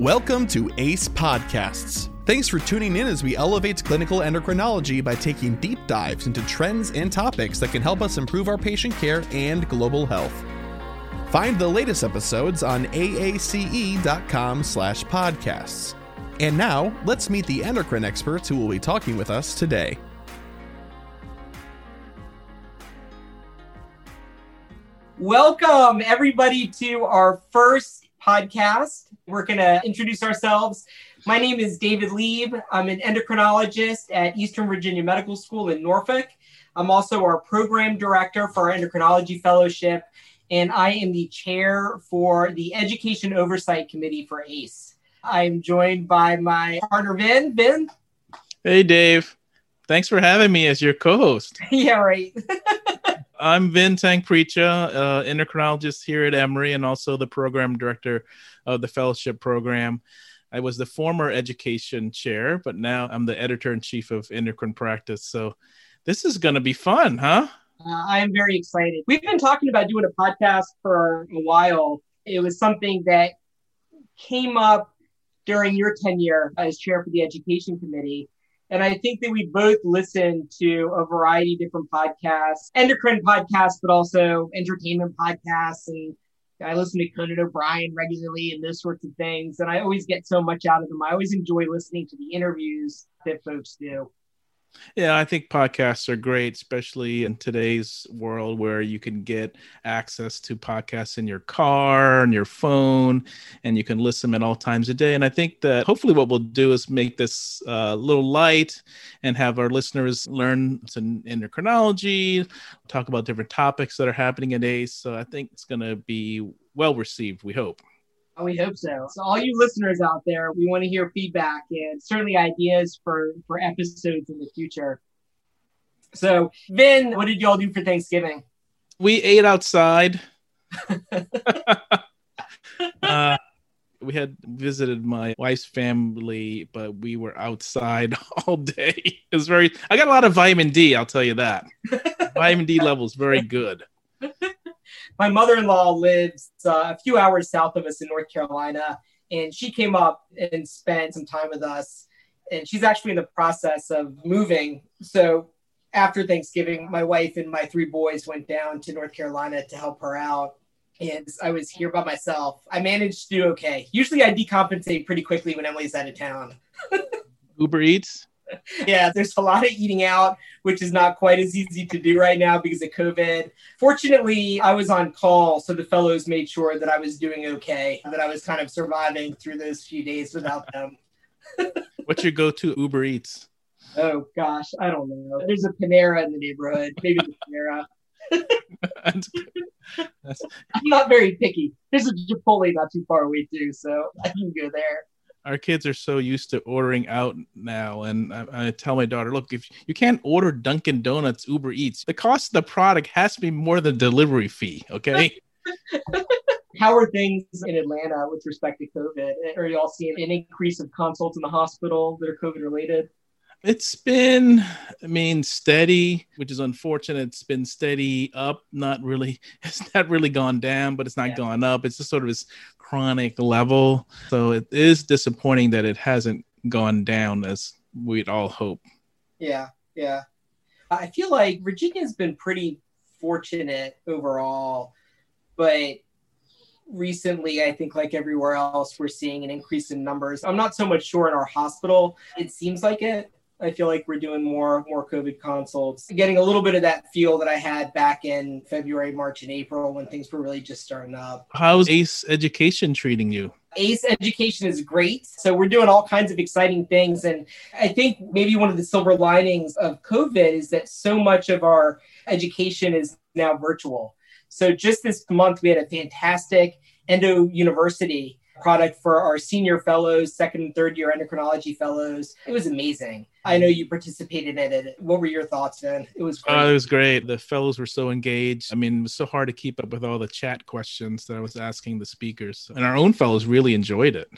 Welcome to ACE Podcasts. Thanks for tuning in as we elevate clinical endocrinology by taking deep dives into trends and topics that can help us improve our patient care and global health. Find the latest episodes on aace.com slash podcasts. And now, let's meet the endocrine experts who will be talking with us today. Welcome, everybody, to our first podcast. We're going to introduce ourselves. My name is David Lieb. I'm an endocrinologist at Eastern Virginia Medical School in Norfolk. I'm also our program director for our endocrinology fellowship, and I am the chair for the Education Oversight Committee for ACE. I'm joined by my partner, Vin. Vin? Hey, Dave. Thanks for having me as your co host. yeah, right. I'm Vin Tangpricha, uh, endocrinologist here at Emory, and also the program director of the fellowship program. I was the former education chair, but now I'm the editor in chief of endocrine practice. So this is going to be fun, huh? Uh, I am very excited. We've been talking about doing a podcast for a while. It was something that came up during your tenure as chair for the education committee. And I think that we both listen to a variety of different podcasts, endocrine podcasts, but also entertainment podcasts. And I listen to Conan O'Brien regularly and those sorts of things. And I always get so much out of them. I always enjoy listening to the interviews that folks do. Yeah, I think podcasts are great, especially in today's world where you can get access to podcasts in your car and your phone, and you can listen at all times a day. And I think that hopefully what we'll do is make this a uh, little light and have our listeners learn some endocrinology, talk about different topics that are happening in ACE. So I think it's going to be well received, we hope. Oh, we hope so. So, all you listeners out there, we want to hear feedback and certainly ideas for for episodes in the future. So, Vin, what did y'all do for Thanksgiving? We ate outside. uh, we had visited my wife's family, but we were outside all day. It was very. I got a lot of vitamin D. I'll tell you that. vitamin D levels very good my mother-in-law lives uh, a few hours south of us in North Carolina, and she came up and spent some time with us. And she's actually in the process of moving. So after Thanksgiving, my wife and my three boys went down to North Carolina to help her out. And I was here by myself. I managed to do okay. Usually I decompensate pretty quickly when Emily's out of town. Uber Eats? Yeah, there's a lot of eating out, which is not quite as easy to do right now because of COVID. Fortunately, I was on call, so the fellows made sure that I was doing okay, that I was kind of surviving through those few days without them. What's your go-to Uber Eats? Oh gosh, I don't know. There's a Panera in the neighborhood, maybe the Panera. I'm not very picky. There's a Chipotle not too far away too, so I can go there our kids are so used to ordering out now and I, I, tell my daughter look if you can't order dunkin donuts uber eats the cost of the product has to be more than delivery fee okay how are things in atlanta with respect to covid are you all seeing an increase of consults in the hospital that are covid related it's been, I mean, steady, which is unfortunate. It's been steady up, not really, it's not really gone down, but it's not yeah. gone up. It's just sort of this chronic level. So it is disappointing that it hasn't gone down as we'd all hope. Yeah, yeah. I feel like Virginia's been pretty fortunate overall, but recently, I think, like everywhere else, we're seeing an increase in numbers. I'm not so much sure in our hospital. It seems like it, I feel like we're doing more more COVID consults, getting a little bit of that feel that I had back in February, March, and April when things were really just starting up. How's ACE Education treating you? ACE Education is great. So we're doing all kinds of exciting things, and I think maybe one of the silver linings of COVID is that so much of our education is now virtual. So just this month, we had a fantastic Endo University product for our senior fellows, second and third year endocrinology fellows. It was amazing. I know you participated in it. What were your thoughts, man? It was great. Uh, it was great. The fellows were so engaged. I mean, it was so hard to keep up with all the chat questions that I was asking the speakers. And our own fellows really enjoyed it.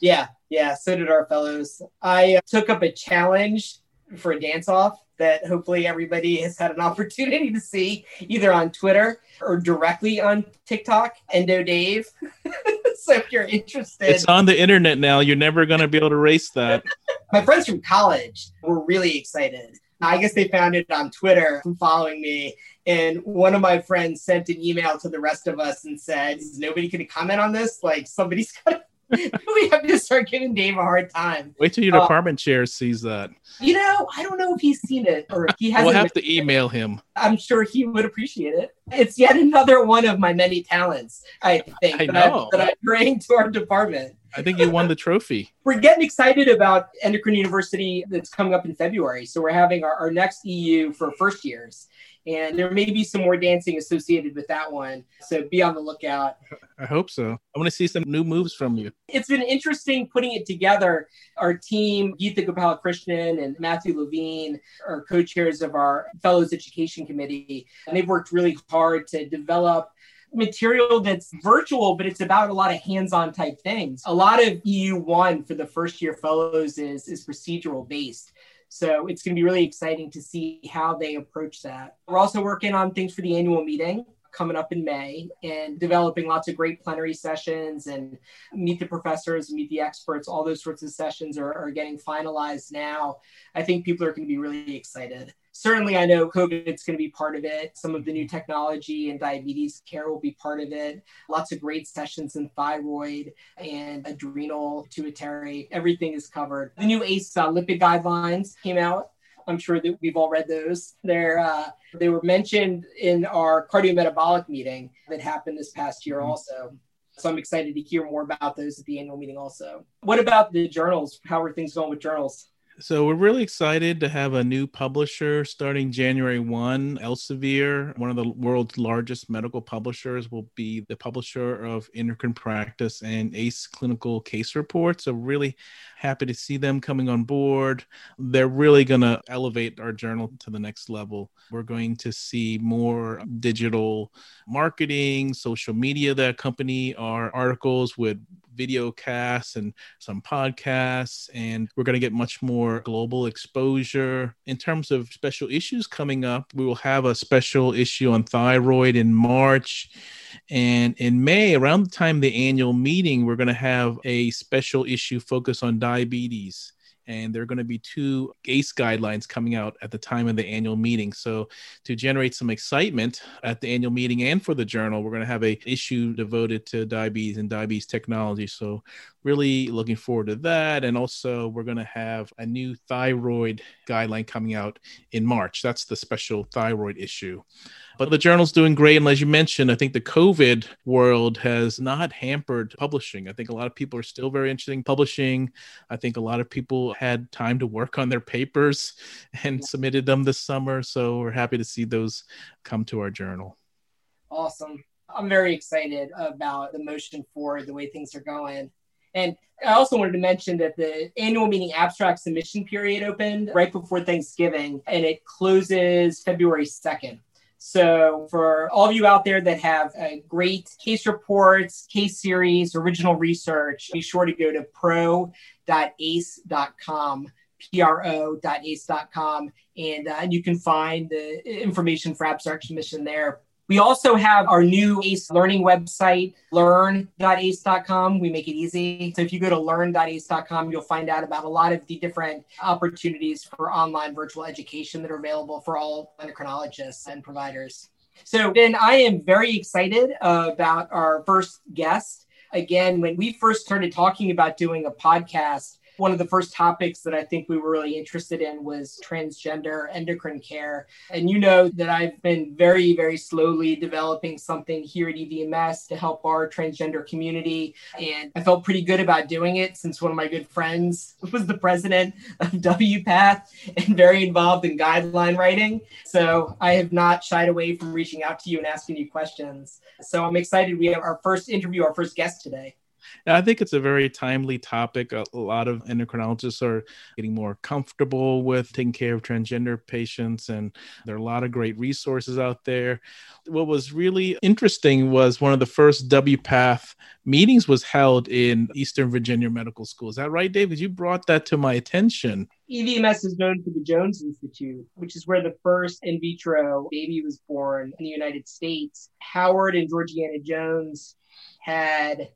Yeah, yeah, so did our fellows. I uh, took up a challenge for a dance off that hopefully everybody has had an opportunity to see either on Twitter or directly on TikTok, Endo Dave. so if you're interested, it's on the internet now. You're never going to be able to erase that. My friends from college were really excited. I guess they found it on Twitter from following me. And one of my friends sent an email to the rest of us and said, Is nobody going to comment on this? Like, somebody's got to we have to start giving Dave a hard time. Wait till your uh, department chair sees that. You know, I don't know if he's seen it or if he has. we'll have to email him. I'm sure he would appreciate it. It's yet another one of my many talents. I think I that, know. I, that I bring to our department. I think you won the trophy. we're getting excited about Endocrine University that's coming up in February. So we're having our, our next EU for first years and there may be some more dancing associated with that one. So be on the lookout. I hope so. I want to see some new moves from you. It's been interesting putting it together. Our team, Geeta Gopalakrishnan and Matthew Levine, are co-chairs of our Fellows Education Committee, and they've worked really hard to develop material that's virtual, but it's about a lot of hands-on type things. A lot of EU1 for the first year fellows is, is procedural based. So it's going to be really exciting to see how they approach that. We're also working on things for the annual meeting coming up in May and developing lots of great plenary sessions and meet the professors, meet the experts. All those sorts of sessions are, are getting finalized now. I think people are going to be really excited certainly I know COVID is going to be part of it. Some of the new technology and diabetes care will be part of it. Lots of great sessions in thyroid and adrenal pituitary. Everything is covered. The new ACE uh, lipid guidelines came out. I'm sure that we've all read those. They're, uh, they were mentioned in our cardiometabolic meeting that happened this past year mm-hmm. also. So I'm excited to hear more about those at the annual meeting also. What about the journals? How are things going with journals? So we're really excited to have a new publisher starting January 1. Elsevier, one of the world's largest medical publishers, will be the publisher of Endocrine Practice and ACE clinical case reports. So really happy to see them coming on board. They're really going to elevate our journal to the next level. We're going to see more digital marketing, social media that accompany our articles with video casts and some podcasts, and we're going to get much more global exposure. In terms of special issues coming up, we will have a special issue on thyroid in March. And in May, around the time the annual meeting, we're going to have a special issue focused on diabetes and there are going to be two ACE guidelines coming out at the time of the annual meeting. So to generate some excitement at the annual meeting and for the journal, we're going to have a issue devoted to diabetes and diabetes technology. So really looking forward to that. And also we're going to have a new thyroid guideline coming out in March. That's the special thyroid issue. But the journal's doing great. And as you mentioned, I think the COVID world has not hampered publishing. I think a lot of people are still very interested in publishing. I think a lot of people had time to work on their papers and submitted them this summer. So we're happy to see those come to our journal. Awesome. I'm very excited about the motion forward, the way things are going. And I also wanted to mention that the annual meeting abstract submission period opened right before Thanksgiving and it closes February 2nd. So, for all of you out there that have great case reports, case series, original research, be sure to go to pro.ace.com, pro.ace.com, and uh, you can find the information for abstract submission there. We also have our new ACE learning website, learn.ace.com. We make it easy. So if you go to learn.ace.com, you'll find out about a lot of the different opportunities for online virtual education that are available for all endocrinologists and providers. So then I am very excited about our first guest. Again, when we first started talking about doing a podcast, one of the first topics that I think we were really interested in was transgender endocrine care. And you know that I've been very, very slowly developing something here at EVMS to help our transgender community. And I felt pretty good about doing it since one of my good friends was the president of WPATH and very involved in guideline writing. So I have not shied away from reaching out to you and asking you questions. So I'm excited. We have our first interview, our first guest today. I think it's a very timely topic. A, a, lot of endocrinologists are getting more comfortable with taking care of transgender patients, and there are a lot of great resources out there. What was really interesting was one of the first WPATH meetings was held in Eastern Virginia Medical School. Is that right, David? You brought that to my attention. EVMS is known for the Jones Institute, which is where the first in vitro baby was born in the United States. Howard and Georgeanna Jones had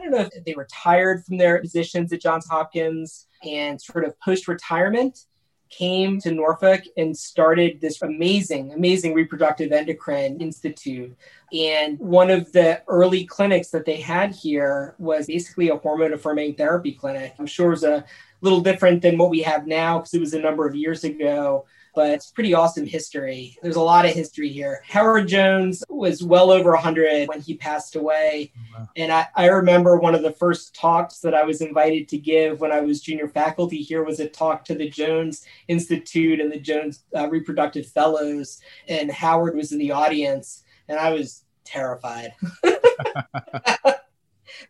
I don't know if they retired from their positions at Johns Hopkins and sort of post retirement came to Norfolk and started this amazing, amazing reproductive endocrine institute. And one of the early clinics that they had here was basically a hormone affirming therapy clinic. I'm sure it was a little different than what we have now because it was a number of years ago but it's pretty awesome history. There's a lot of history here. Howard Jones was well over 100 when he passed away. Wow. And I, I remember one of the first talks that I was invited to give when I was junior faculty here was a talk to the Jones Institute and the Jones uh, Reproductive Fellows. And Howard was in the audience, and I was terrified.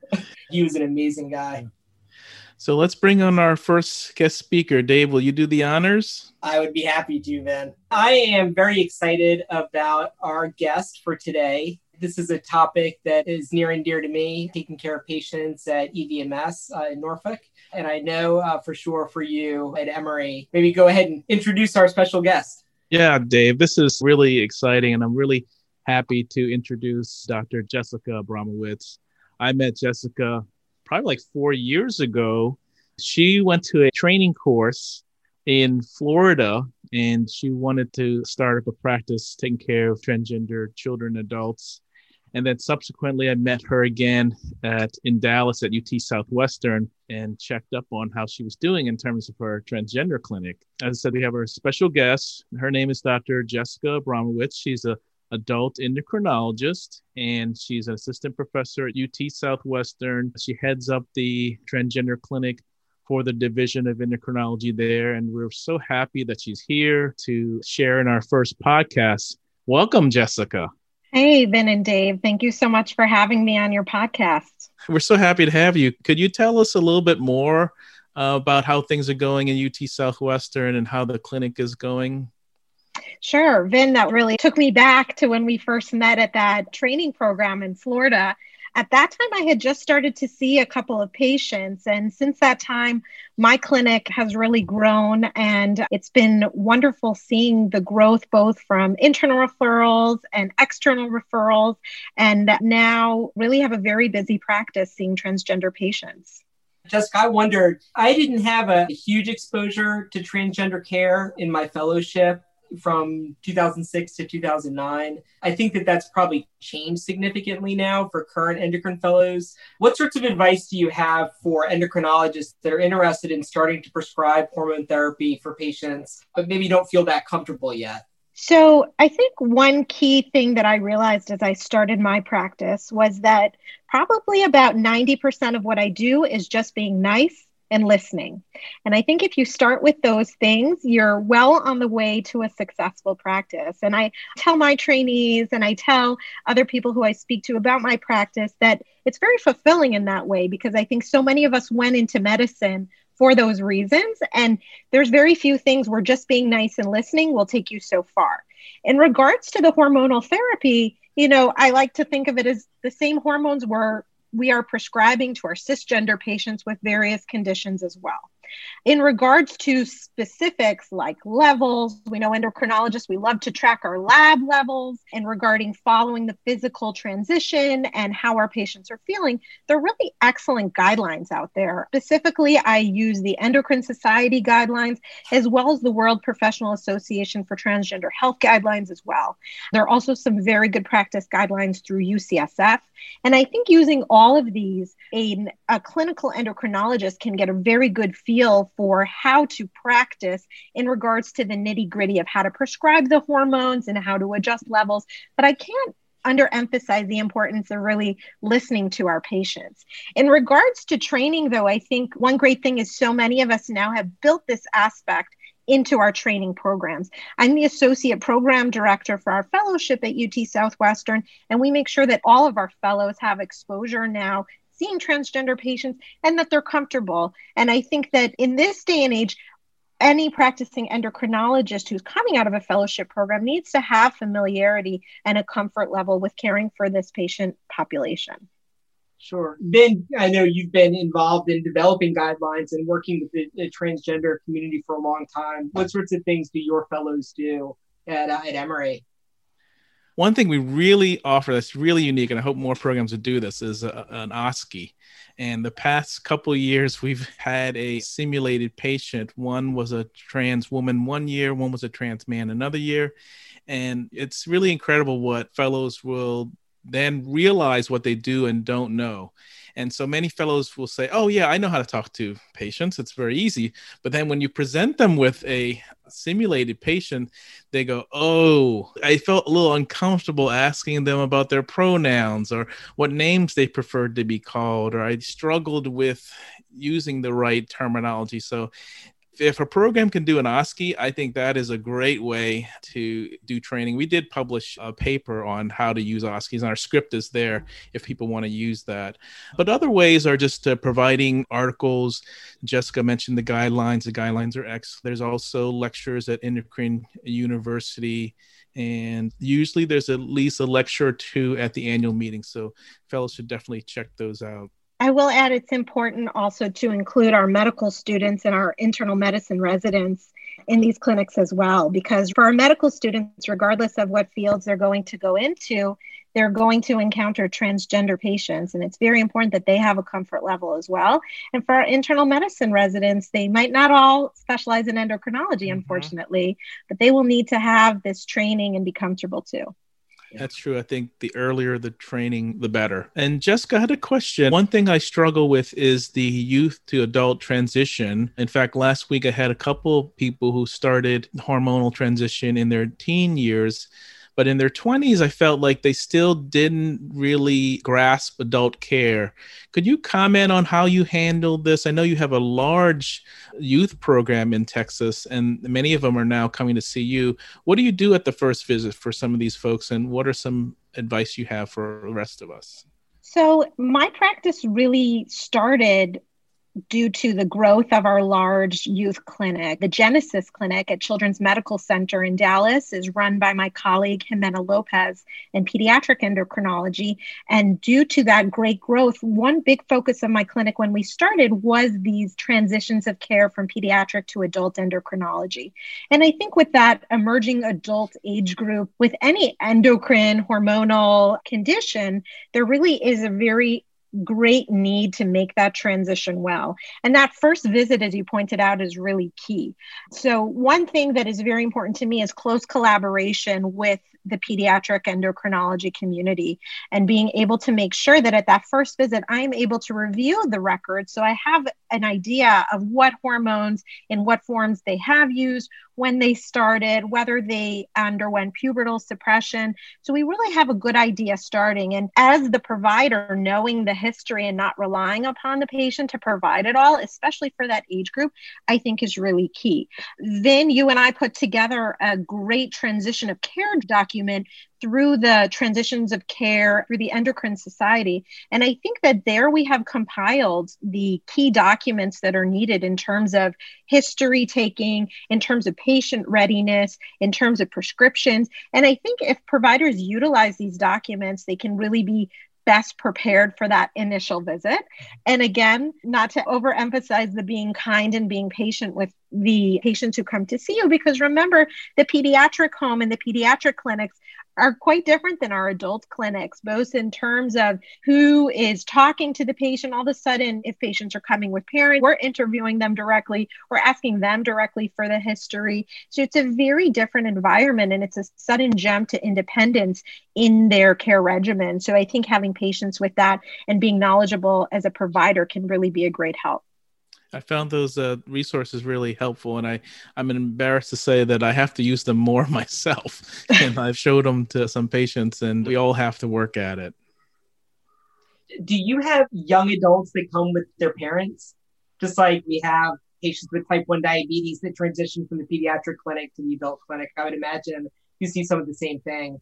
he was an amazing guy. So let's bring on our first guest speaker. Dave, will you do the honors? I would be happy to, Vin. I am very excited about our guest for today. This is a topic that is near and dear to me, taking care of patients at EVMS uh, in Norfolk. And I know uh, for sure for you at Emory. Maybe go ahead and introduce our special guest. Yeah, Dave, this is really exciting. And I'm really happy to introduce Dr. Jessica Abramowitz. I met Jessica probably like four years ago. She went to a training course in Florida and she wanted to start up a practice taking care of transgender children adults. And then subsequently, I met her again at in Dallas at UT Southwestern and checked up on how she was doing in terms of her transgender clinic. As I said, we have our special guest. Her name is Dr. Jessica Abramowitz. She's a adult endocrinologist, and she's an assistant professor at UT Southwestern. She heads up the transgender clinic for the division of endocrinology there. And we're so happy that she's here to share in our first podcast. Welcome, Jessica. Hey, Vin and Dave. Thank you so much for having me on your podcast. We're so happy to have you. Could you tell us a little bit more uh, about how things are going in UT Southwestern and how the clinic is going? Sure. Vin, that really took me back to when we first met at that training program in Florida. At that time, I had just started to see a couple of patients. And since that time, my clinic has really grown. And it's been wonderful seeing the growth both from internal referrals and external referrals. And now, really have a very busy practice seeing transgender patients. Jessica, I wondered, I didn't have a huge exposure to transgender care in my fellowship from 2006 to 2009. I think that that's probably changed significantly now for current endocrine fellows. What sorts of advice do you have for endocrinologists that are interested in starting to prescribe hormone therapy for patients, but maybe don't feel that comfortable yet? So, I think one key thing that I realized as I started my practice was that probably about 90% of what I do is just being nice and listening. And I think if you start with those things, you're well on the way to a successful practice. And I tell my trainees and I tell other people who I speak to about my practice that it's very fulfilling in that way because I think so many of us went into medicine for those reasons. And there's very few things where just being nice and listening will take you so far. In regards to the hormonal therapy, you know, I like to think of it as the same hormones were we are prescribing to our cisgender patients with various conditions as well. In regards to specifics like levels, we know endocrinologists, we love to track our lab levels. And regarding following the physical transition and how our patients are feeling, there are really excellent guidelines out there. Specifically, I use the Endocrine Society guidelines as well as the World Professional Association for Transgender Health guidelines as well. There are also some very good practice guidelines through UCSF. And I think using all of these, a, a clinical endocrinologist can get a very good feel feel for how to practice in regards to the nitty gritty of how to prescribe the hormones and how to adjust levels. But I can't underemphasize the importance of really listening to our patients. In regards to training, though, I think one great thing is so many of us now have built this aspect into our training programs. I'm the associate program director for our fellowship at UT Southwestern, and we make sure that all of our fellows have exposure now seeing transgender patients and that they're comfortable. And I think that in this day and age, any practicing endocrinologist who's coming out of a fellowship program needs to have familiarity and a comfort level with caring for this patient population. Sure. Vin, I know you've been involved in developing guidelines and working with the, the transgender community for a long time. What sorts of things do your fellows do at, uh, at Emory? One thing we really offer that's really unique, and I hope more programs would do this, is a, an OSCE. And the past couple years, we've had a simulated patient. One was a trans woman one year, one was a trans man another year. And it's really incredible what fellows will then realize what they do and don't know. And so many fellows will say, Oh, yeah, I know how to talk to patients. It's very easy. But then when you present them with a simulated patient, they go, Oh, I felt a little uncomfortable asking them about their pronouns or what names they preferred to be called, or I struggled with using the right terminology. So if a program can do an OSCE, I think that is a great way to do training. We did publish a paper on how to use OSCEs, and our script is there if people want to use that. But other ways are just uh, providing articles. Jessica mentioned the guidelines. The guidelines are X. There's also lectures at Endocrine University and usually there's at least a lecture or two at the annual meeting so fellows should definitely check those out I will add it's important also to include our medical students and our internal medicine residents in these clinics as well, because for our medical students, regardless of what fields they're going to go into, they're going to encounter transgender patients. And it's very important that they have a comfort level as well. And for our internal medicine residents, they might not all specialize in endocrinology, mm-hmm. unfortunately, but they will need to have this training and be comfortable too. That's true. I think the earlier the training, the better. And Jessica had a question. One thing I struggle with is the youth to adult transition. In fact, last week I had a couple people who started hormonal transition in their teen years but in their 20s, I felt like they still didn't really grasp adult care. Could you comment on how you handled this? I know you have a large youth program in Texas, and many of them are now coming to see you. What do you do at the first visit for some of these folks, and what are some advice you have for the rest of us? So, my practice really started due to the growth of our large youth clinic. The Genesis Clinic at Children's Medical Center in Dallas is run by my colleague Ximena Lopez in pediatric endocrinology. And due to that great growth, one big focus of my clinic when we started was these transitions of care from pediatric to adult endocrinology. And I think with that emerging adult age group, with any endocrine hormonal condition, there really is a very great need to make that transition well. And that first visit, as you pointed out, is really key. So, one thing that is very important to me is close collaboration with the pediatric endocrinology community and being able to make sure that at that first visit, I'm able to review the record so I have an idea of what hormones in what forms they have used, when they started, whether they underwent pubertal suppression. So we really have a good idea starting. And as the provider, knowing the history and not relying upon the patient to provide it all, especially for that age group, I think is really key. Vin you and I put together a great transition of care document through the transitions of care through the endocrine society and i think that there we have compiled the key documents that are needed in terms of history taking in terms of patient readiness in terms of prescriptions and i think if providers utilize these documents they can really be best prepared for that initial visit. And again, not to overemphasize the being kind and being patient with the patients who come to see you, because remember, the pediatric home and the pediatric clinics are quite different than our adult clinics, both in terms of who is talking to the patient. All of a sudden, if patients are coming with parents, we're interviewing them directly, we're asking them directly for the history. So it's a very different environment and it's a sudden jump to independence in their care regimen. So I think having patience with that and being knowledgeable as a provider can really be a great help. I found those uh, resources really helpful, and I I'm embarrassed to say that I have to use them more myself. and I've showed them to some patients, and we all have to work at it. Do you have young adults that come with their parents, just like we have patients with type one diabetes that transition from the pediatric clinic to the adult clinic? I would imagine you see some of the same thing.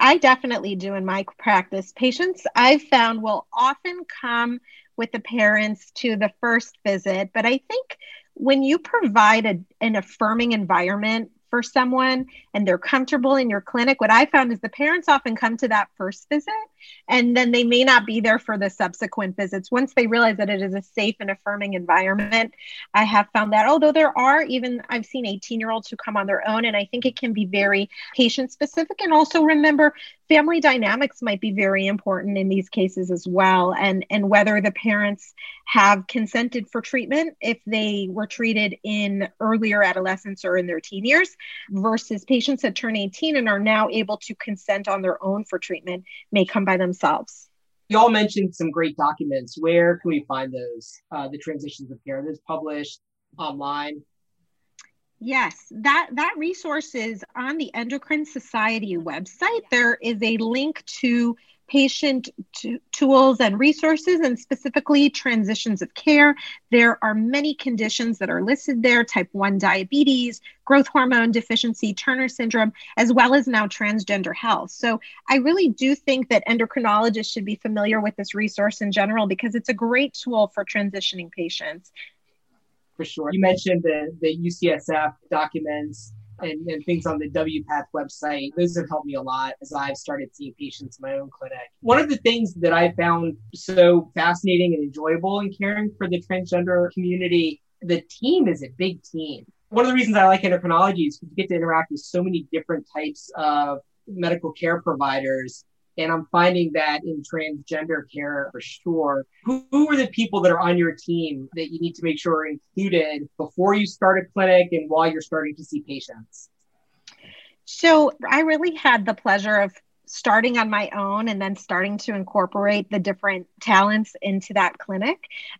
I definitely do in my practice. Patients I've found will often come with the parents to the first visit. But I think when you provide a, an affirming environment for someone and they're comfortable in your clinic, what I found is the parents often come to that first visit and then they may not be there for the subsequent visits. Once they realize that it is a safe and affirming environment, I have found that, although there are even, I've seen 18 year olds who come on their own, and I think it can be very patient specific. And also remember, family dynamics might be very important in these cases as well and and whether the parents have consented for treatment if they were treated in earlier adolescence or in their teen years versus patients that turn 18 and are now able to consent on their own for treatment may come by themselves. You all mentioned some great documents. Where can we find those uh, the transitions of care that's published online Yes, that that resource is on the Endocrine Society website. There is a link to patient t- tools and resources and specifically transitions of care. There are many conditions that are listed there type 1 diabetes, growth hormone deficiency, Turner syndrome, as well as now transgender health. So I really do think that endocrinologists should be familiar with this resource in general because it's a great tool for transitioning patients for sure. You mentioned the, the UCSF documents and, and, things on the WPATH website. Those have helped me a lot as I've started seeing patients in my own clinic. One of the things that I found so fascinating and enjoyable in caring for the transgender community, the team is a big team. One of the reasons I like endocrinology is because you get to interact with so many different types of medical care providers and I'm finding that in transgender care for sure. Who, who are the people that are on your team that you need to make sure are included before you start a clinic and while you're starting to see patients? So I really had the pleasure of starting on my own and then starting to incorporate the different talents into that clinic.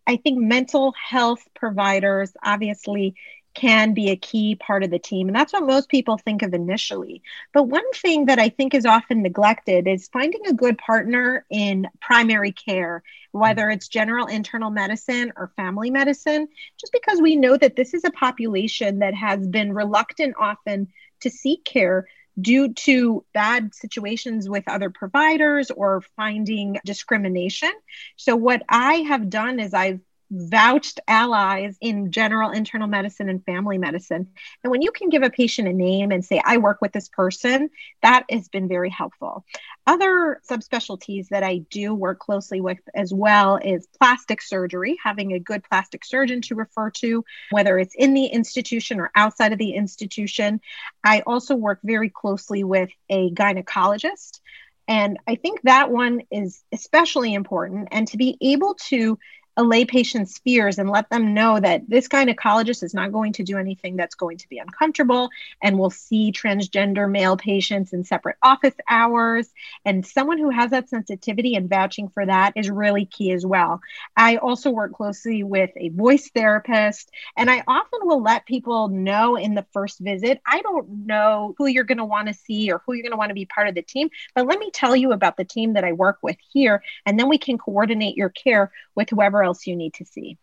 I think mental health providers obviously can be a key part of the team. And that's what most people think of initially. But one thing that I think is often neglected is finding a good partner in primary care, whether it's general internal medicine or family medicine, just because we know that this is a population that has been reluctant often to seek care due to bad situations with other providers or finding discrimination. So, what I have done is I've vouched allies in general internal medicine and family medicine. And when you can give a patient a name and say, I work with this person, that has been very helpful. Other subspecialties that I do work closely with as well is plastic surgery, having a good plastic surgeon to refer to, whether it's in the institution or outside of the institution. I also work very closely with a gynecologist. And I think that one is especially important. And to be able to allay patients' fears and let them know that this gynecologist is not going to do anything that's going to be uncomfortable and will see transgender male patients in separate office hours. And someone who has that sensitivity and vouching for that is really key as well. I also work closely with a voice therapist, and I often will let people know in the first visit I don't know who you're going to want to see or who you're going to want to be part of the team, but let me tell you about the team that I work with here, and then we can coordinate your care with whoever else you need to see.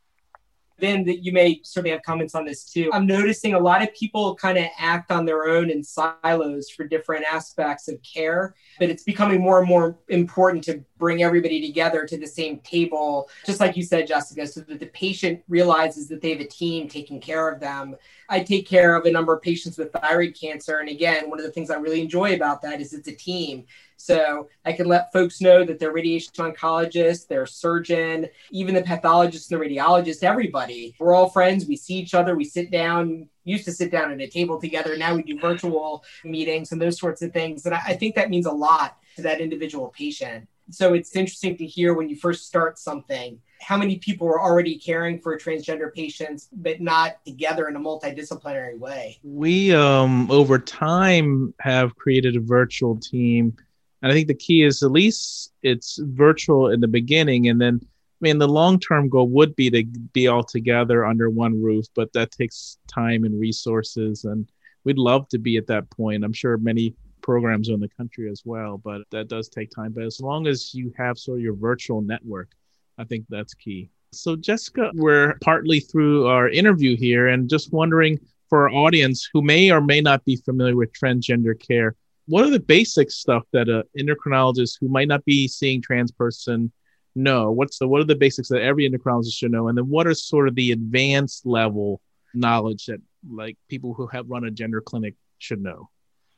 Then that you may certainly have comments on this too. I'm noticing a lot of people kind of act on their own in silos for different aspects of care, but it's becoming more and more important to bring everybody together to the same table, just like you said, Jessica, so that the patient realizes that they have a team taking care of them. I take care of a number of patients with thyroid cancer. And again, one of the things I really enjoy about that is it's a team. So I can let folks know that their radiation oncologist, their surgeon, even the pathologist and the radiologist, everybody, we're all friends. We see each other. We sit down, used to sit down at a table together. Now we do virtual meetings and those sorts of things. And I think that means a lot to that individual patient. So it's interesting to hear when you first start something how many people are already caring for transgender patients, but not together in a multidisciplinary way. We, um, over time, have created a virtual team and I think the key is at least it's virtual in the beginning. And then, I mean, the long term goal would be to be all together under one roof, but that takes time and resources. And we'd love to be at that point. I'm sure many programs in the country as well, but that does take time. But as long as you have sort of your virtual network, I think that's key. So, Jessica, we're partly through our interview here and just wondering for our audience who may or may not be familiar with transgender care, what are the basic stuff that an endocrinologist who might not be seeing trans person know? What's the what are the basics that every endocrinologist should know? And then what are sort of the advanced level knowledge that like people who have run a gender clinic should know?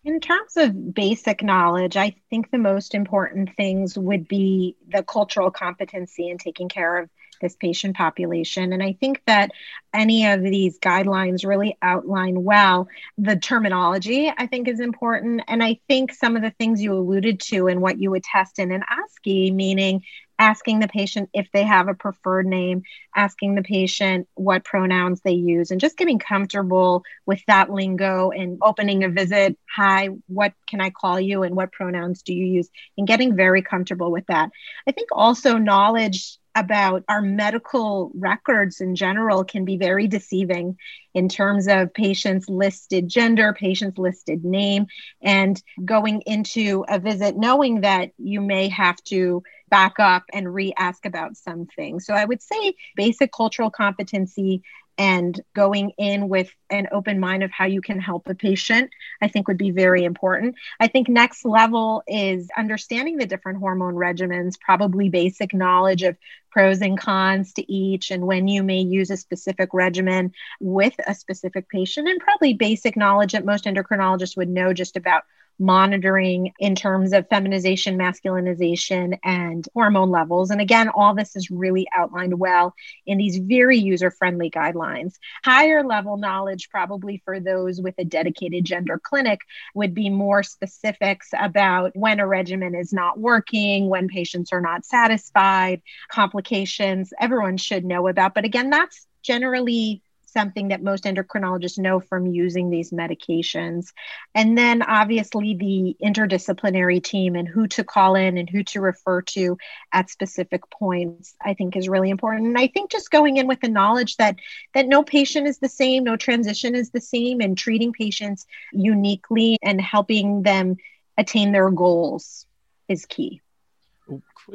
In terms of basic knowledge, I think the most important things would be the cultural competency and taking care of this patient population. And I think that any of these guidelines really outline well the terminology, I think is important. And I think some of the things you alluded to and what you would test in an OSCE, meaning asking the patient if they have a preferred name, asking the patient what pronouns they use, and just getting comfortable with that lingo and opening a visit. Hi, what can I call you and what pronouns do you use? And getting very comfortable with that. I think also knowledge about our medical records in general can be very deceiving in terms of patients listed gender, patients listed name, and going into a visit knowing that you may have to back up and re ask about something. So I would say basic cultural competency and going in with an open mind of how you can help a patient, I think would be very important. I think next level is understanding the different hormone regimens, probably basic knowledge of pros and cons to each and when you may use a specific regimen with a specific patient, and probably basic knowledge that most endocrinologists would know just about monitoring in terms of feminization, masculinization, and hormone levels. And again, all this is really outlined well in these very user friendly guidelines. Higher level knowledge, probably for those with a dedicated gender clinic, would be more specifics about when a regimen is not working, when patients are not satisfied, complications everyone should know about. But again, that's generally something that most endocrinologists know from using these medications. And then obviously the interdisciplinary team and who to call in and who to refer to at specific points, I think is really important. And I think just going in with the knowledge that that no patient is the same, no transition is the same, and treating patients uniquely and helping them attain their goals is key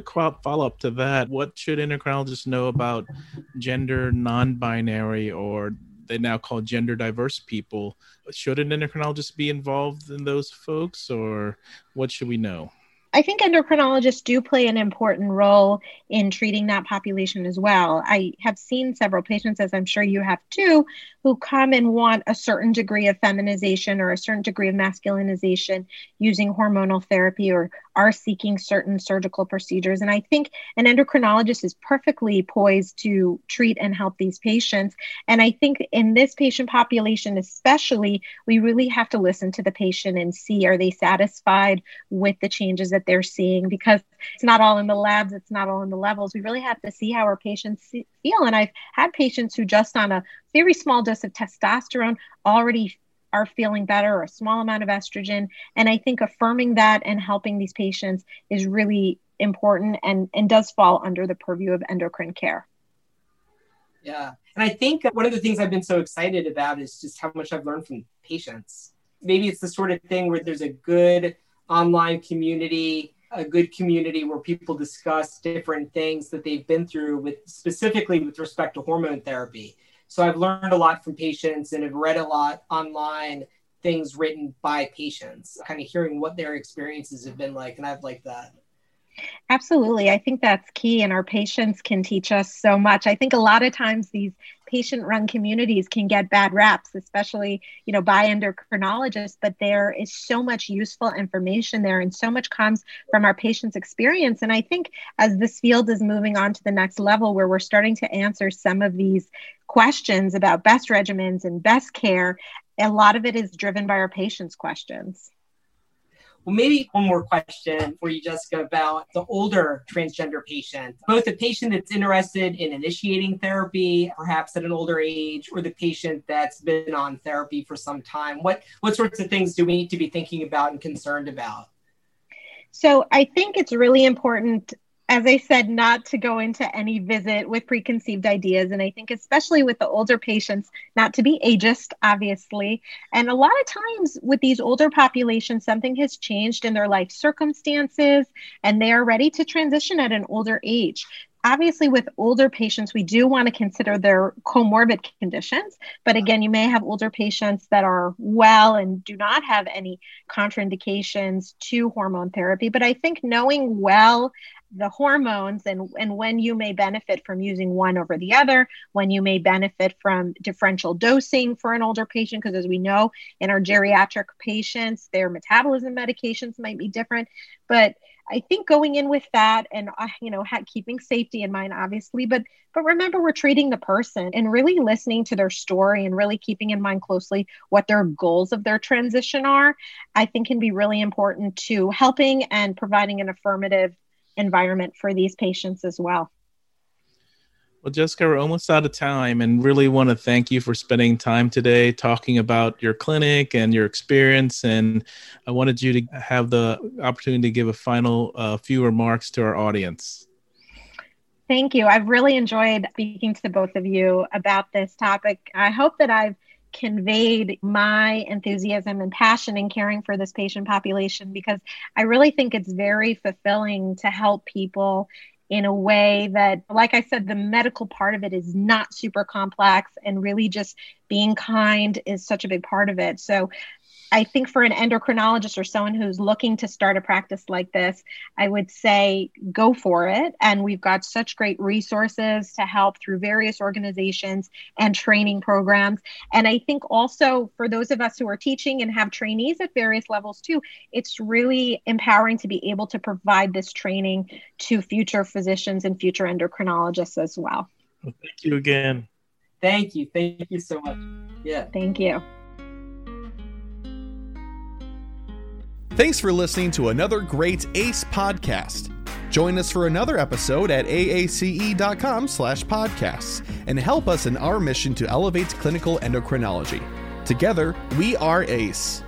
quick follow up to that. What should endocrinologists know about gender non binary or they now call gender diverse people? Should an endocrinologist be involved in those folks or what should we know? I think endocrinologists do play an important role in treating that population as well. I have seen several patients, as I'm sure you have too, who come and want a certain degree of feminization or a certain degree of masculinization using hormonal therapy or are seeking certain surgical procedures. And I think an endocrinologist is perfectly poised to treat and help these patients. And I think in this patient population, especially, we really have to listen to the patient and see are they satisfied with the changes they're seeing because it's not all in the labs, it's not all in the levels. We really have to see how our patients feel. And I've had patients who just on a very small dose of testosterone already are feeling better or a small amount of estrogen. And I think affirming that and helping these patients is really important and, and does fall under the purview of endocrine care. Yeah. And I think one of the things I've been so excited about is just how much I've learned from patients. Maybe it's the sort of thing where there's a good online community, a good community where people discuss different things that they've been through with specifically with respect to hormone therapy. So I've learned a lot from patients and have read a lot online things written by patients, kind of hearing what their experiences have been like. And I've liked that. Absolutely. I think that's key. And our patients can teach us so much. I think a lot of times these patient run communities can get bad raps, especially, you know, by endocrinologists, but there is so much useful information there and so much comes from our patients' experience. And I think as this field is moving on to the next level where we're starting to answer some of these questions about best regimens and best care, a lot of it is driven by our patients' questions. Well, maybe one more question for you, Jessica, about the older transgender patient, both the patient that's interested in initiating therapy, perhaps at an older age, or the patient that's been on therapy for some time. What what sorts of things do we need to be thinking about and concerned about? So I think it's really important as I said, not to go into any visit with preconceived ideas. And I think, especially with the older patients, not to be ageist, obviously. And a lot of times with these older populations, something has changed in their life circumstances and they are ready to transition at an older age obviously with older patients we do want to consider their comorbid conditions but again you may have older patients that are well and do not have any contraindications to hormone therapy but i think knowing well the hormones and, and when you may benefit from using one over the other, when you may benefit from differential dosing for an older patient, because as we know in our geriatric patients, their metabolism medications might be different. But I think going in with that and uh, you know ha- keeping safety in mind, obviously, but but remember we're treating the person and really listening to their story and really keeping in mind closely what their goals of their transition are. I think can be really important to helping and providing an affirmative environment for these patients as well. Well, Jessica, we're almost out of time and really want to thank you for spending time today talking about your clinic and your experience. And I wanted you to have the opportunity to give a final uh, few remarks to our audience. Thank you. I've really enjoyed speaking to both of you about this topic. I hope that I've conveyed my enthusiasm and passion in caring for this patient population because I really think it's very fulfilling to help people in a way that, like I said, the medical part of it is not super complex and really just being kind is such a big part of it. So I think for an endocrinologist or someone who's looking to start a practice like this, I would say go for it. And we've got such great resources to help through various organizations and training programs. And I think also for those of us who are teaching and have trainees at various levels too, it's really empowering to be able to provide this training to future physicians and future endocrinologists as well. well thank you again. Thank you. Thank you so much. Yeah. Thank you. Thanks for listening to another great ACE podcast. Join us for another episode at aace.com slash podcasts and help us in our mission to elevate clinical endocrinology. Together, we are ACE.